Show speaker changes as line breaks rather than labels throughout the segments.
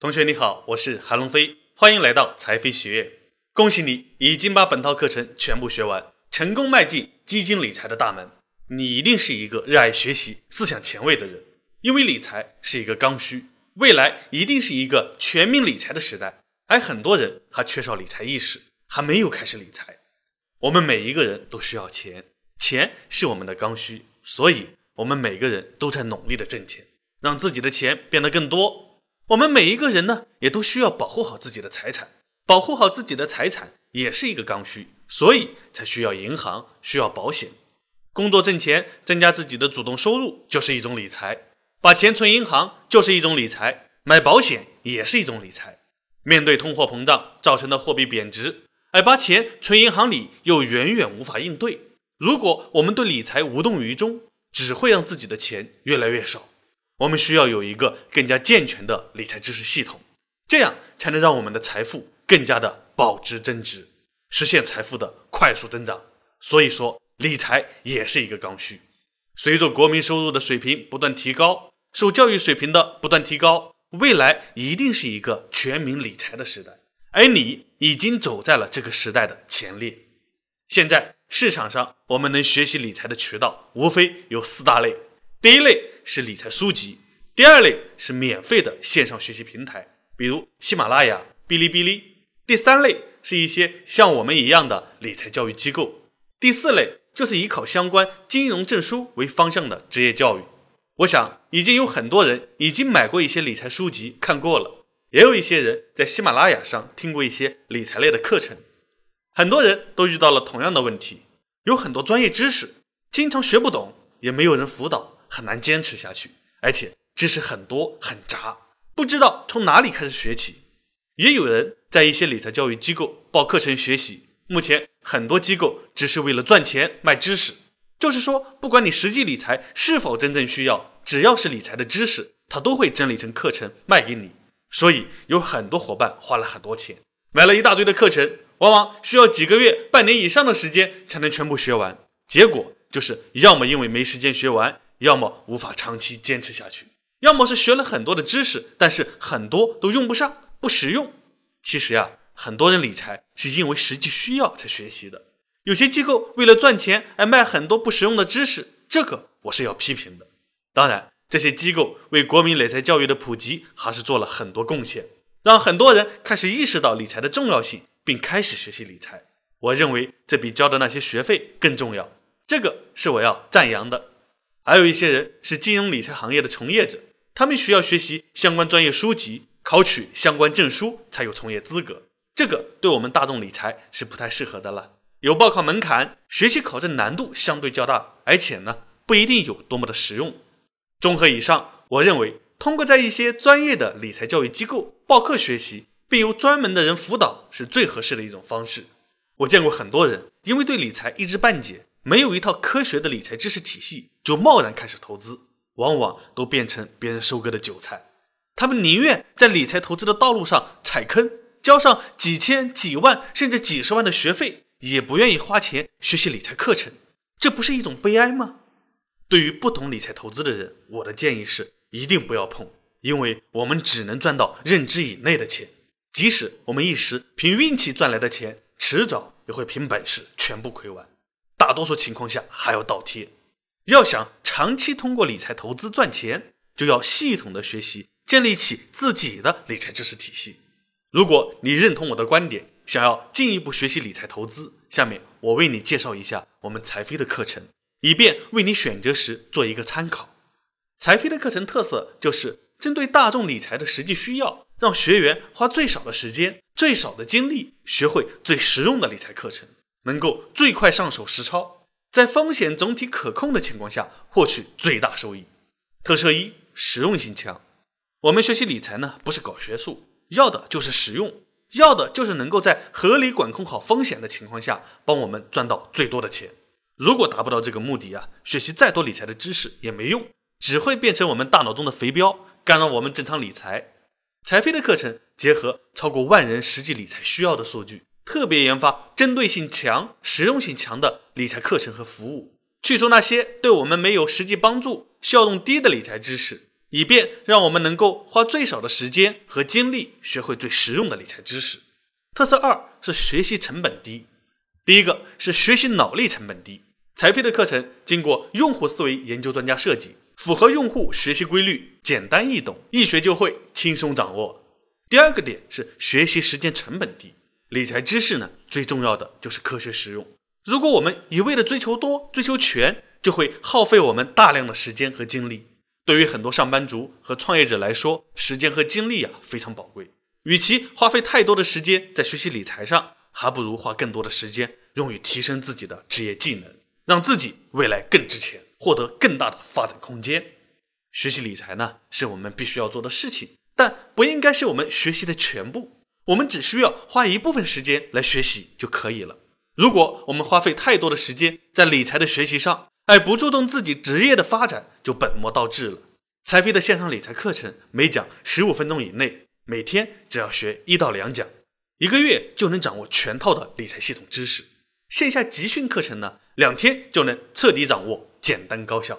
同学你好，我是韩龙飞，欢迎来到财飞学院。恭喜你已经把本套课程全部学完，成功迈进基金理财的大门。你一定是一个热爱学习、思想前卫的人，因为理财是一个刚需，未来一定是一个全民理财的时代。而很多人还缺少理财意识，还没有开始理财。我们每一个人都需要钱，钱是我们的刚需，所以我们每个人都在努力的挣钱，让自己的钱变得更多。我们每一个人呢，也都需要保护好自己的财产，保护好自己的财产也是一个刚需，所以才需要银行，需要保险。工作挣钱，增加自己的主动收入就是一种理财，把钱存银行就是一种理财，买保险也是一种理财。面对通货膨胀造成的货币贬值，而把钱存银行里又远远无法应对。如果我们对理财无动于衷，只会让自己的钱越来越少。我们需要有一个更加健全的理财知识系统，这样才能让我们的财富更加的保值增值，实现财富的快速增长。所以说，理财也是一个刚需。随着国民收入的水平不断提高，受教育水平的不断提高，未来一定是一个全民理财的时代。而你已经走在了这个时代的前列。现在市场上我们能学习理财的渠道，无非有四大类。第一类是理财书籍，第二类是免费的线上学习平台，比如喜马拉雅、哔哩哔哩；第三类是一些像我们一样的理财教育机构；第四类就是以考相关金融证书为方向的职业教育。我想已经有很多人已经买过一些理财书籍看过了，也有一些人在喜马拉雅上听过一些理财类的课程。很多人都遇到了同样的问题，有很多专业知识经常学不懂，也没有人辅导。很难坚持下去，而且知识很多很杂，不知道从哪里开始学起。也有人在一些理财教育机构报课程学习，目前很多机构只是为了赚钱卖知识，就是说，不管你实际理财是否真正需要，只要是理财的知识，他都会整理成课程卖给你。所以有很多伙伴花了很多钱，买了一大堆的课程，往往需要几个月、半年以上的时间才能全部学完，结果就是要么因为没时间学完。要么无法长期坚持下去，要么是学了很多的知识，但是很多都用不上，不实用。其实呀，很多人理财是因为实际需要才学习的。有些机构为了赚钱而卖很多不实用的知识，这个我是要批评的。当然，这些机构为国民理财教育的普及还是做了很多贡献，让很多人开始意识到理财的重要性，并开始学习理财。我认为这比交的那些学费更重要，这个是我要赞扬的。还有一些人是金融理财行业的从业者，他们需要学习相关专业书籍，考取相关证书才有从业资格。这个对我们大众理财是不太适合的了，有报考门槛，学习考证难度相对较大，而且呢不一定有多么的实用。综合以上，我认为通过在一些专业的理财教育机构报课学习，并由专门的人辅导是最合适的一种方式。我见过很多人因为对理财一知半解。没有一套科学的理财知识体系，就贸然开始投资，往往都变成别人收割的韭菜。他们宁愿在理财投资的道路上踩坑，交上几千、几万甚至几十万的学费，也不愿意花钱学习理财课程。这不是一种悲哀吗？对于不懂理财投资的人，我的建议是一定不要碰，因为我们只能赚到认知以内的钱。即使我们一时凭运气赚来的钱，迟早也会凭本事全部亏完。大多数情况下还要倒贴。要想长期通过理财投资赚钱，就要系统的学习，建立起自己的理财知识体系。如果你认同我的观点，想要进一步学习理财投资，下面我为你介绍一下我们财飞的课程，以便为你选择时做一个参考。财飞的课程特色就是针对大众理财的实际需要，让学员花最少的时间、最少的精力，学会最实用的理财课程。能够最快上手实操，在风险总体可控的情况下获取最大收益。特色一：实用性强。我们学习理财呢，不是搞学术，要的就是实用，要的就是能够在合理管控好风险的情况下，帮我们赚到最多的钱。如果达不到这个目的啊，学习再多理财的知识也没用，只会变成我们大脑中的肥膘，干扰我们正常理财。财飞的课程结合超过万人实际理财需要的数据。特别研发针对性强、实用性强的理财课程和服务，去除那些对我们没有实际帮助、效用低的理财知识，以便让我们能够花最少的时间和精力学会最实用的理财知识。特色二是学习成本低。第一个是学习脑力成本低。财飞的课程经过用户思维研究专家设计，符合用户学习规律，简单易懂，一学就会，轻松掌握。第二个点是学习时间成本低。理财知识呢，最重要的就是科学实用。如果我们一味的追求多、追求全，就会耗费我们大量的时间和精力。对于很多上班族和创业者来说，时间和精力啊非常宝贵。与其花费太多的时间在学习理财上，还不如花更多的时间用于提升自己的职业技能。让自己未来更值钱，获得更大的发展空间。学习理财呢，是我们必须要做的事情，但不应该是我们学习的全部。我们只需要花一部分时间来学习就可以了。如果我们花费太多的时间在理财的学习上，而不注重自己职业的发展，就本末倒置了。财飞的线上理财课程，每讲十五分钟以内，每天只要学一到两讲，一个月就能掌握全套的理财系统知识。线下集训课程呢？两天就能彻底掌握，简单高效。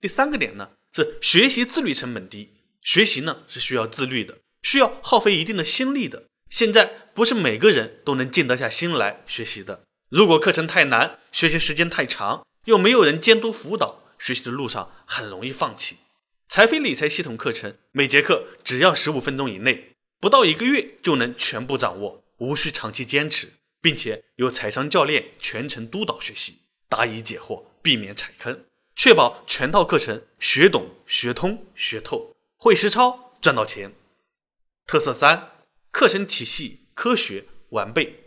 第三个点呢是学习自律成本低。学习呢是需要自律的，需要耗费一定的心力的。现在不是每个人都能静得下心来学习的。如果课程太难，学习时间太长，又没有人监督辅导，学习的路上很容易放弃。财飞理财系统课程每节课只要十五分钟以内，不到一个月就能全部掌握，无需长期坚持，并且有财商教练全程督导学习。答疑解惑，避免踩坑，确保全套课程学懂、学通、学透，会实操赚到钱。特色三：课程体系科学完备。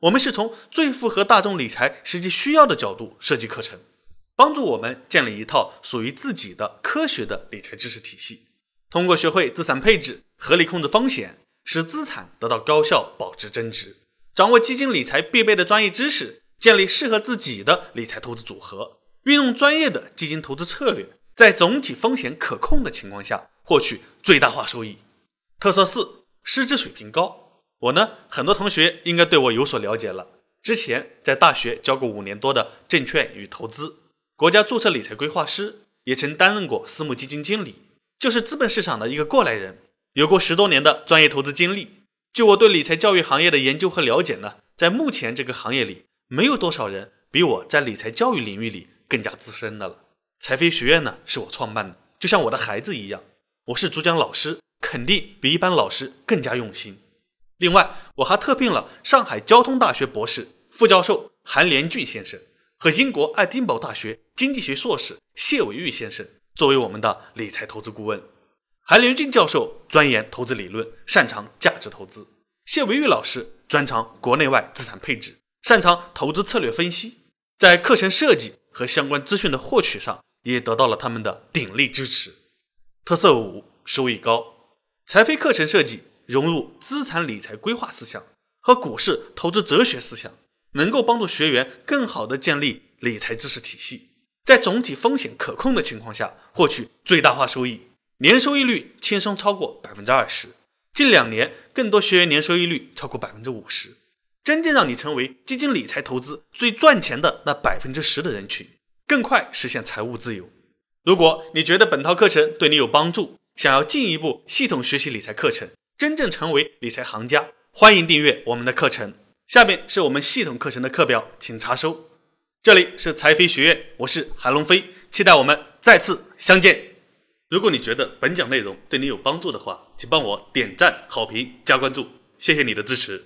我们是从最符合大众理财实际需要的角度设计课程，帮助我们建立一套属于自己的科学的理财知识体系。通过学会资产配置、合理控制风险，使资产得到高效保值增值，掌握基金理财必备的专业知识。建立适合自己的理财投资组合，运用专业的基金投资策略，在总体风险可控的情况下获取最大化收益。特色四：师资水平高。我呢，很多同学应该对我有所了解了。之前在大学教过五年多的证券与投资，国家注册理财规划师，也曾担任过私募基金经理，就是资本市场的一个过来人，有过十多年的专业投资经历。据我对理财教育行业的研究和了解呢，在目前这个行业里。没有多少人比我在理财教育领域里更加资深的了。财飞学院呢，是我创办的，就像我的孩子一样。我是主讲老师，肯定比一般老师更加用心。另外，我还特聘了上海交通大学博士、副教授韩连俊先生和英国爱丁堡大学经济学硕士谢伟玉先生作为我们的理财投资顾问。韩连俊教授钻研投资理论，擅长价值投资；谢伟玉老师专长国内外资产配置。擅长投资策略分析，在课程设计和相关资讯的获取上也得到了他们的鼎力支持。特色五：收益高。财飞课程设计融入资产理财规划思想和股市投资哲学思想，能够帮助学员更好地建立理财知识体系，在总体风险可控的情况下获取最大化收益，年收益率轻松超过百分之二十。近两年，更多学员年收益率超过百分之五十。真正让你成为基金理财投资最赚钱的那百分之十的人群，更快实现财务自由。如果你觉得本套课程对你有帮助，想要进一步系统学习理财课程，真正成为理财行家，欢迎订阅我们的课程。下面是我们系统课程的课表，请查收。这里是财飞学院，我是韩龙飞，期待我们再次相见。如果你觉得本讲内容对你有帮助的话，请帮我点赞、好评、加关注，谢谢你的支持。